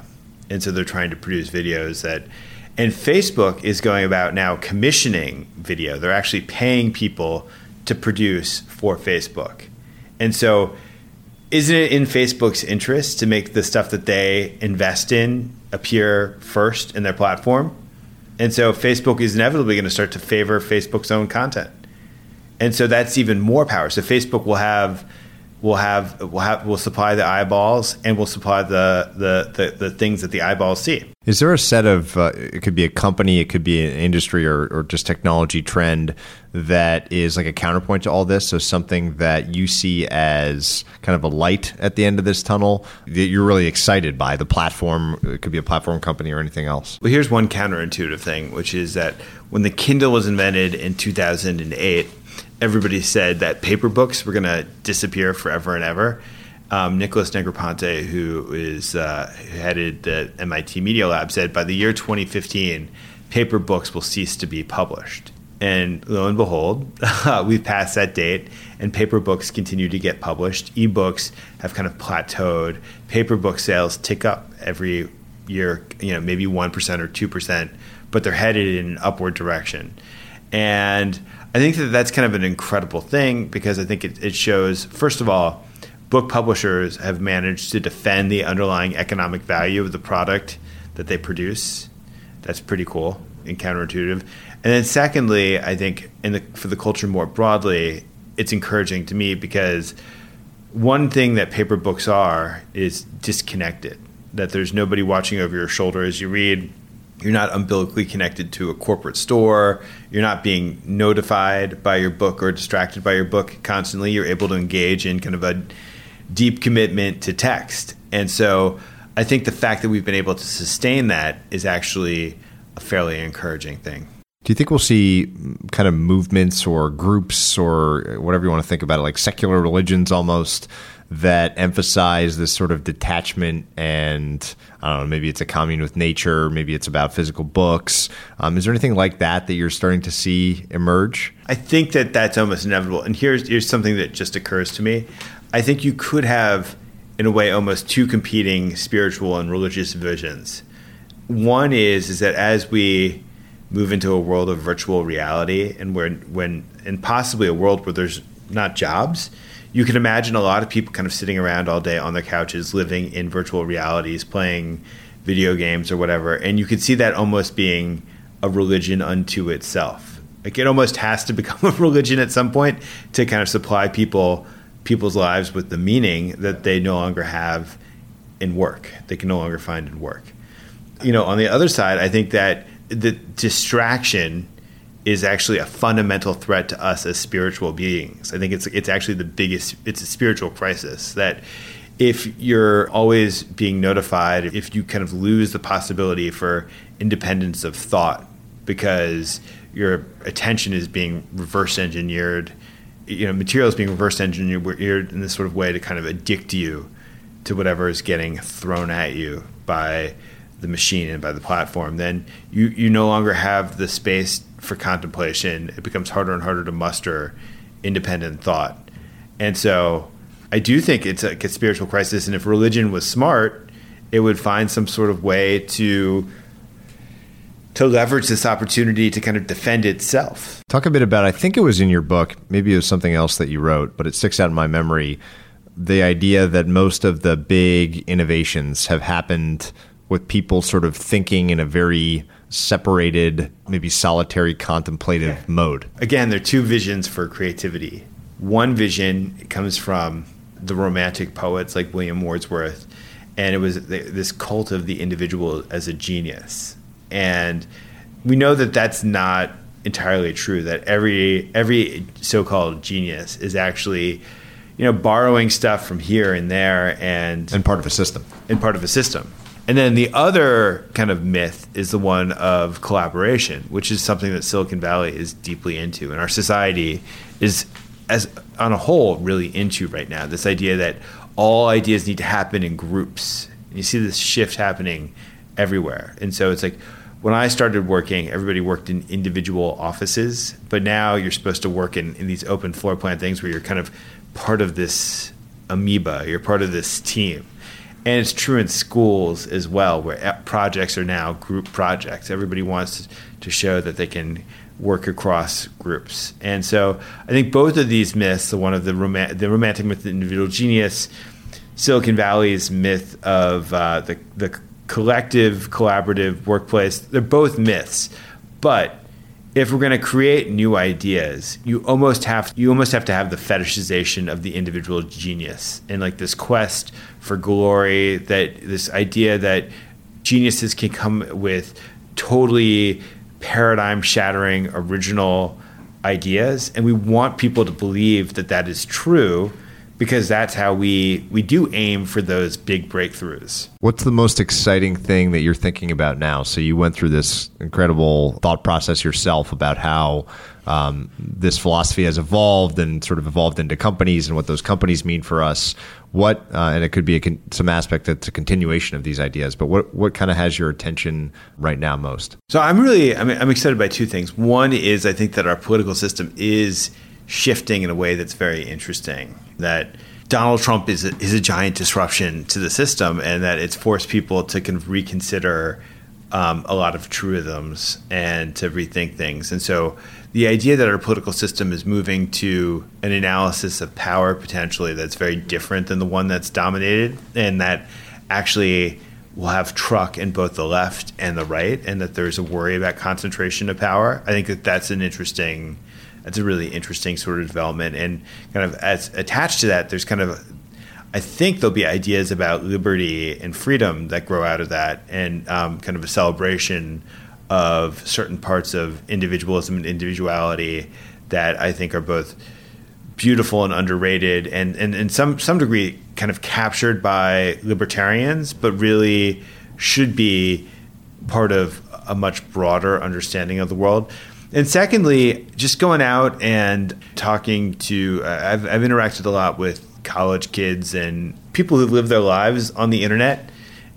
And so they're trying to produce videos that, and Facebook is going about now commissioning video. They're actually paying people to produce for Facebook. And so, isn't it in Facebook's interest to make the stuff that they invest in appear first in their platform? And so, Facebook is inevitably going to start to favor Facebook's own content. And so, that's even more power. So, Facebook will have will have will have will supply the eyeballs and will supply the, the the, the things that the eyeballs see. Is there a set of uh, it could be a company, it could be an industry or, or just technology trend that is like a counterpoint to all this? So something that you see as kind of a light at the end of this tunnel that you're really excited by the platform. It could be a platform company or anything else. Well, here's one counterintuitive thing, which is that when the Kindle was invented in 2008 everybody said that paper books were going to disappear forever and ever. Um, Nicholas Negroponte, who is uh, headed the MIT Media Lab, said by the year 2015, paper books will cease to be published. And lo and behold, we've passed that date, and paper books continue to get published. Ebooks have kind of plateaued. Paper book sales tick up every year, you know, maybe one percent or two percent, but they're headed in an upward direction. And I think that that's kind of an incredible thing because I think it, it shows, first of all, book publishers have managed to defend the underlying economic value of the product that they produce. That's pretty cool and counterintuitive. And then, secondly, I think in the, for the culture more broadly, it's encouraging to me because one thing that paper books are is disconnected. That there's nobody watching over your shoulder as you read you're not umbilically connected to a corporate store. You're not being notified by your book or distracted by your book constantly. You're able to engage in kind of a deep commitment to text. And so I think the fact that we've been able to sustain that is actually a fairly encouraging thing. Do you think we'll see kind of movements or groups or whatever you want to think about it, like secular religions almost, that emphasize this sort of detachment and I don't know, maybe it's a commune with nature, maybe it's about physical books. Um, is there anything like that that you're starting to see emerge? I think that that's almost inevitable. And here's here's something that just occurs to me. I think you could have, in a way, almost two competing spiritual and religious visions. One is is that as we move into a world of virtual reality and where when and possibly a world where there's not jobs you can imagine a lot of people kind of sitting around all day on their couches, living in virtual realities, playing video games or whatever. And you could see that almost being a religion unto itself. Like it almost has to become a religion at some point to kind of supply people people's lives with the meaning that they no longer have in work. They can no longer find in work. You know, on the other side, I think that the distraction is actually a fundamental threat to us as spiritual beings. I think it's it's actually the biggest it's a spiritual crisis that if you're always being notified, if you kind of lose the possibility for independence of thought because your attention is being reverse engineered, you know, material is being reverse engineered in this sort of way to kind of addict you to whatever is getting thrown at you by the machine and by the platform, then you, you no longer have the space for contemplation, it becomes harder and harder to muster independent thought. And so I do think it's a, a spiritual crisis. And if religion was smart, it would find some sort of way to to leverage this opportunity to kind of defend itself. Talk a bit about I think it was in your book, maybe it was something else that you wrote, but it sticks out in my memory. The idea that most of the big innovations have happened with people sort of thinking in a very separated, maybe solitary contemplative yeah. mode. Again, there are two visions for creativity. One vision comes from the romantic poets like William Wordsworth, and it was this cult of the individual as a genius. And we know that that's not entirely true. That every every so-called genius is actually, you know, borrowing stuff from here and there, and and part of a system, and part of a system. And then the other kind of myth is the one of collaboration, which is something that Silicon Valley is deeply into, and our society is, as on a whole, really into right now. This idea that all ideas need to happen in groups. And you see this shift happening everywhere, and so it's like when I started working, everybody worked in individual offices, but now you're supposed to work in, in these open floor plan things where you're kind of part of this amoeba, you're part of this team. And it's true in schools as well, where projects are now group projects. Everybody wants to show that they can work across groups. And so I think both of these myths, the one of the, rom- the romantic myth of individual genius, Silicon Valley's myth of uh, the, the collective, collaborative workplace, they're both myths. But if we're going to create new ideas, you almost have you almost have to have the fetishization of the individual genius and like this quest for glory, that this idea that geniuses can come with totally paradigm shattering original ideas. And we want people to believe that that is true because that's how we we do aim for those big breakthroughs. What's the most exciting thing that you're thinking about now? So you went through this incredible thought process yourself about how um, this philosophy has evolved and sort of evolved into companies and what those companies mean for us. What uh, and it could be a con- some aspect that's a continuation of these ideas. But what what kind of has your attention right now most? So I'm really I'm, I'm excited by two things. One is I think that our political system is shifting in a way that's very interesting. That Donald Trump is a, is a giant disruption to the system, and that it's forced people to kind of reconsider um, a lot of truisms and to rethink things. And so, the idea that our political system is moving to an analysis of power potentially that's very different than the one that's dominated, and that actually will have truck in both the left and the right, and that there's a worry about concentration of power. I think that that's an interesting that's a really interesting sort of development. And kind of as attached to that, there's kind of I think there'll be ideas about liberty and freedom that grow out of that, and um, kind of a celebration of certain parts of individualism and individuality that I think are both beautiful and underrated, and and in some some degree kind of captured by libertarians, but really should be part of a much broader understanding of the world. And secondly, just going out and talking to, uh, I've, I've interacted a lot with college kids and people who live their lives on the internet.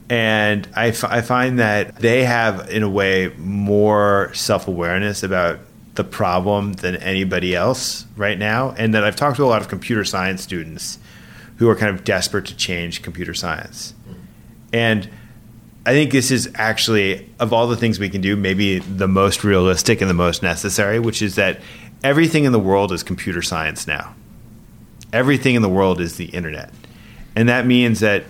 And I, f- I find that they have, in a way, more self awareness about the problem than anybody else right now. And that I've talked to a lot of computer science students who are kind of desperate to change computer science. And I think this is actually, of all the things we can do, maybe the most realistic and the most necessary, which is that everything in the world is computer science now. Everything in the world is the internet. And that means that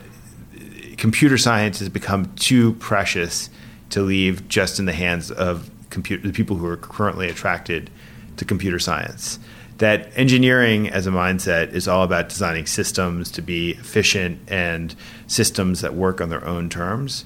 computer science has become too precious to leave just in the hands of computer, the people who are currently attracted to computer science. That engineering as a mindset is all about designing systems to be efficient and systems that work on their own terms.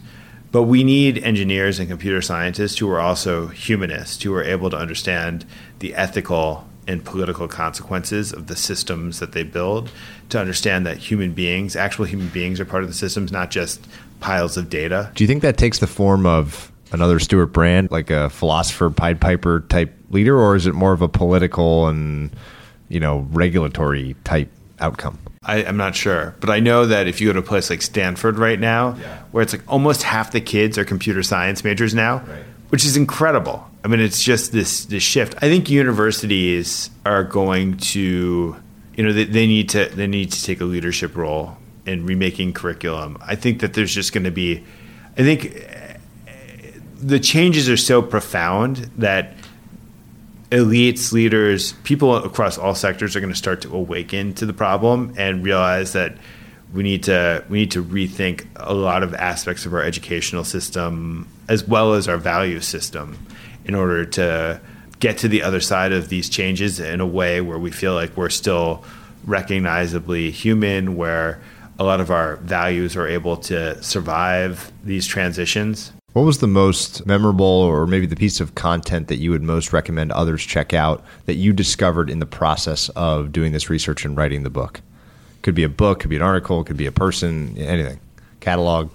But we need engineers and computer scientists who are also humanists, who are able to understand the ethical and political consequences of the systems that they build, to understand that human beings, actual human beings, are part of the systems, not just piles of data. Do you think that takes the form of another Stewart Brand, like a philosopher, Pied Piper type leader, or is it more of a political and you know regulatory type outcome? I, am not sure, but I know that if you go to a place like Stanford right now, yeah. where it's like almost half the kids are computer science majors now, right. which is incredible. I mean, it's just this this shift. I think universities are going to, you know, they, they need to they need to take a leadership role in remaking curriculum. I think that there's just going to be, I think eh, the changes are so profound that elites, leaders, people across all sectors are going to start to awaken to the problem and realize that we need to we need to rethink a lot of aspects of our educational system as well as our value system in order to get to the other side of these changes in a way where we feel like we're still recognizably human where a lot of our values are able to survive these transitions. What was the most memorable or maybe the piece of content that you would most recommend others check out that you discovered in the process of doing this research and writing the book? Could be a book, could be an article, could be a person, anything. Catalog.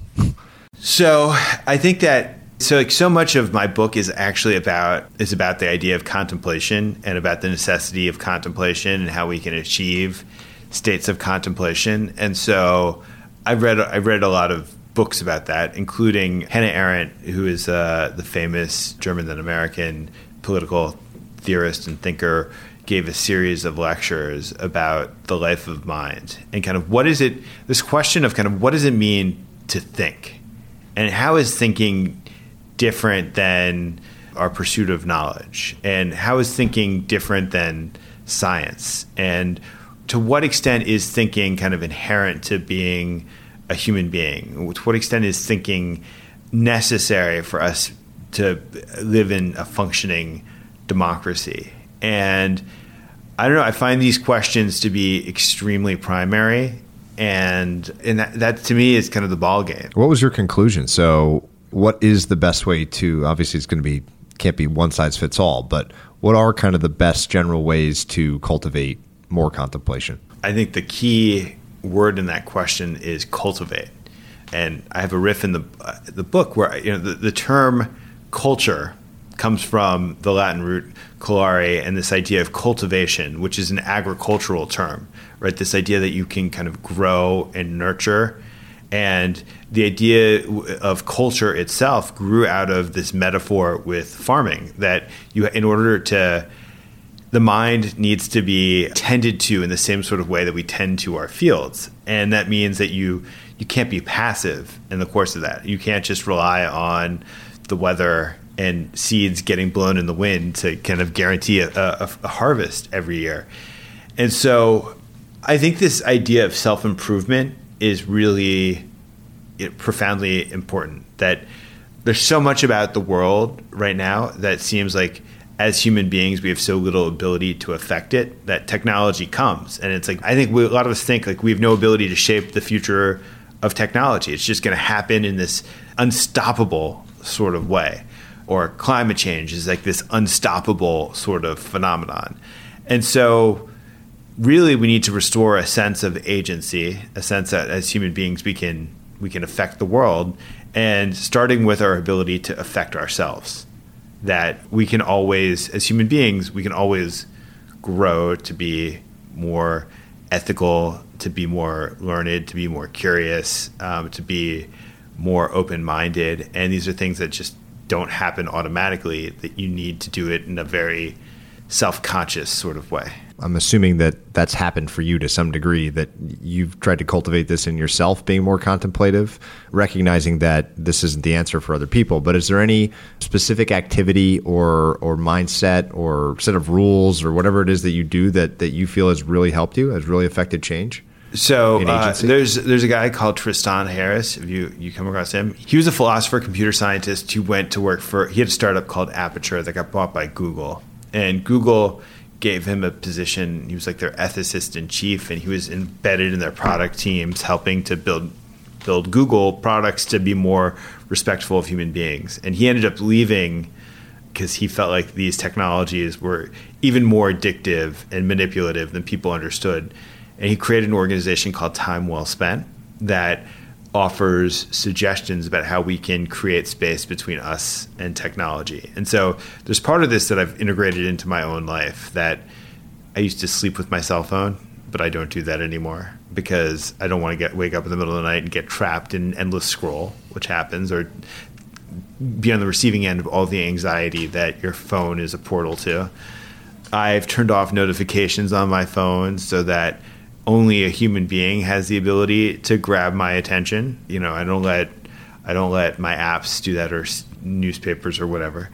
So, I think that so like so much of my book is actually about is about the idea of contemplation and about the necessity of contemplation and how we can achieve states of contemplation. And so I've read I've read a lot of books about that, including Hannah Arendt, who is uh, the famous German and American political theorist and thinker, gave a series of lectures about the life of mind and kind of what is it. This question of kind of what does it mean to think, and how is thinking different than our pursuit of knowledge, and how is thinking different than science, and to what extent is thinking kind of inherent to being a human being? To what extent is thinking necessary for us to live in a functioning democracy? And I don't know. I find these questions to be extremely primary, and and that, that to me is kind of the ball game. What was your conclusion? So, what is the best way to? Obviously, it's going to be can't be one size fits all, but what are kind of the best general ways to cultivate more contemplation? I think the key word in that question is cultivate. And I have a riff in the uh, the book where you know the, the term culture comes from the Latin root culare and this idea of cultivation, which is an agricultural term, right? This idea that you can kind of grow and nurture. And the idea of culture itself grew out of this metaphor with farming that you, in order to the mind needs to be tended to in the same sort of way that we tend to our fields. And that means that you you can't be passive in the course of that. You can't just rely on the weather and seeds getting blown in the wind to kind of guarantee a, a, a harvest every year. And so I think this idea of self improvement is really profoundly important. That there's so much about the world right now that seems like as human beings, we have so little ability to affect it that technology comes. And it's like, I think we, a lot of us think like we have no ability to shape the future of technology. It's just going to happen in this unstoppable sort of way. Or climate change is like this unstoppable sort of phenomenon. And so, really, we need to restore a sense of agency, a sense that as human beings we can we can affect the world, and starting with our ability to affect ourselves that we can always, as human beings, we can always grow to be more ethical, to be more learned, to be more curious, um, to be more open minded. And these are things that just don't happen automatically, that you need to do it in a very self conscious sort of way. I'm assuming that that's happened for you to some degree, that you've tried to cultivate this in yourself, being more contemplative, recognizing that this isn't the answer for other people. But is there any specific activity or, or mindset or set of rules or whatever it is that you do that, that you feel has really helped you, has really affected change? So uh, there's there's a guy called Tristan Harris. If you you come across him, he was a philosopher, computer scientist who went to work for. He had a startup called Apture that got bought by Google, and Google gave him a position. He was like their ethicist in chief, and he was embedded in their product teams, helping to build build Google products to be more respectful of human beings. And he ended up leaving because he felt like these technologies were even more addictive and manipulative than people understood. And he created an organization called Time Well Spent that offers suggestions about how we can create space between us and technology. And so there's part of this that I've integrated into my own life that I used to sleep with my cell phone, but I don't do that anymore because I don't want to get wake up in the middle of the night and get trapped in endless scroll, which happens, or be on the receiving end of all the anxiety that your phone is a portal to. I've turned off notifications on my phone so that only a human being has the ability to grab my attention. You know, I don't let I don't let my apps do that or newspapers or whatever.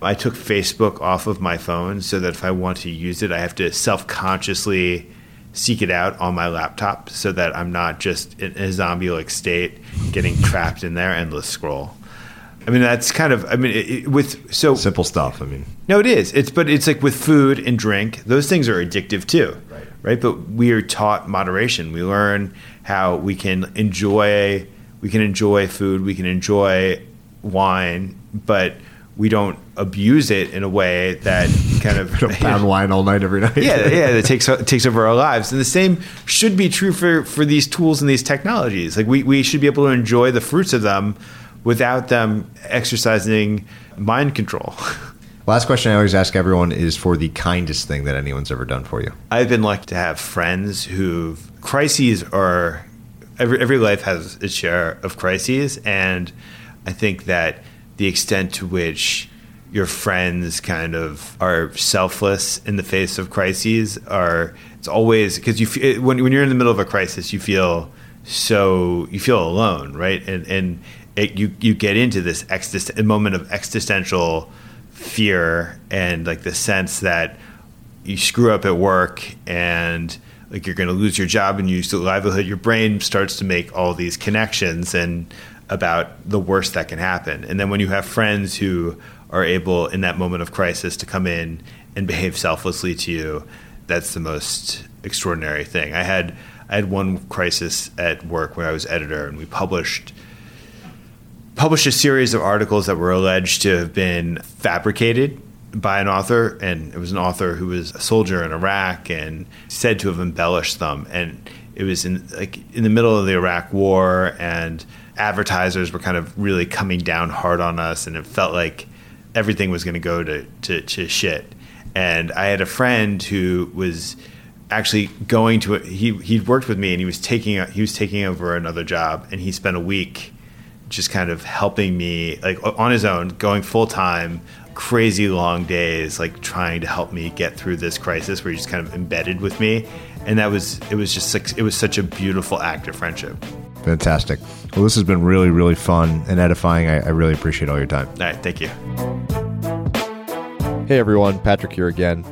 I took Facebook off of my phone so that if I want to use it, I have to self-consciously seek it out on my laptop so that I'm not just in a zombie-like state getting trapped in there endless scroll. I mean, that's kind of. I mean, it, with so simple stuff. I mean, no, it is. It's but it's like with food and drink; those things are addictive too, right? But we are taught moderation. We learn how we can enjoy we can enjoy food, we can enjoy wine, but we don't abuse it in a way that kind of pound wine all night every night. yeah, yeah, that takes takes over our lives. And the same should be true for for these tools and these technologies. Like we we should be able to enjoy the fruits of them without them exercising mind control. Last question I always ask everyone is for the kindest thing that anyone's ever done for you. I've been lucky to have friends who crises are every every life has its share of crises, and I think that the extent to which your friends kind of are selfless in the face of crises are it's always because you when when you're in the middle of a crisis you feel so you feel alone right and and it, you you get into this exist- moment of existential fear and like the sense that you screw up at work and like you're going to lose your job and you lose your livelihood, your brain starts to make all these connections and about the worst that can happen. And then when you have friends who are able in that moment of crisis to come in and behave selflessly to you, that's the most extraordinary thing. I had I had one crisis at work where I was editor and we published published a series of articles that were alleged to have been fabricated by an author, and it was an author who was a soldier in Iraq and said to have embellished them. And it was in like in the middle of the Iraq War, and advertisers were kind of really coming down hard on us, and it felt like everything was going to go to to shit. And I had a friend who was actually going to he he'd worked with me, and he was taking he was taking over another job, and he spent a week just kind of helping me like on his own going full time crazy long days like trying to help me get through this crisis where he's kind of embedded with me. And that was it was just like it was such a beautiful act of friendship. Fantastic. Well this has been really really fun and edifying. I, I really appreciate all your time. All right thank you. Hey everyone. Patrick here again.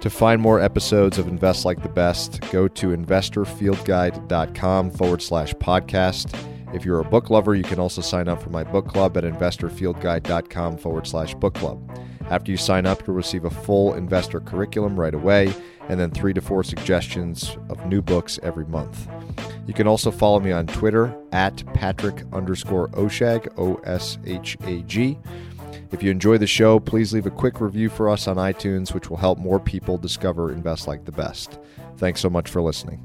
To find more episodes of Invest Like the Best, go to investorfieldguide.com forward slash podcast. If you're a book lover, you can also sign up for my book club at investorfieldguide.com forward slash book club. After you sign up, you'll receive a full investor curriculum right away and then three to four suggestions of new books every month. You can also follow me on Twitter at Patrick underscore Oshag, O S H A G. If you enjoy the show, please leave a quick review for us on iTunes, which will help more people discover Invest Like the Best. Thanks so much for listening.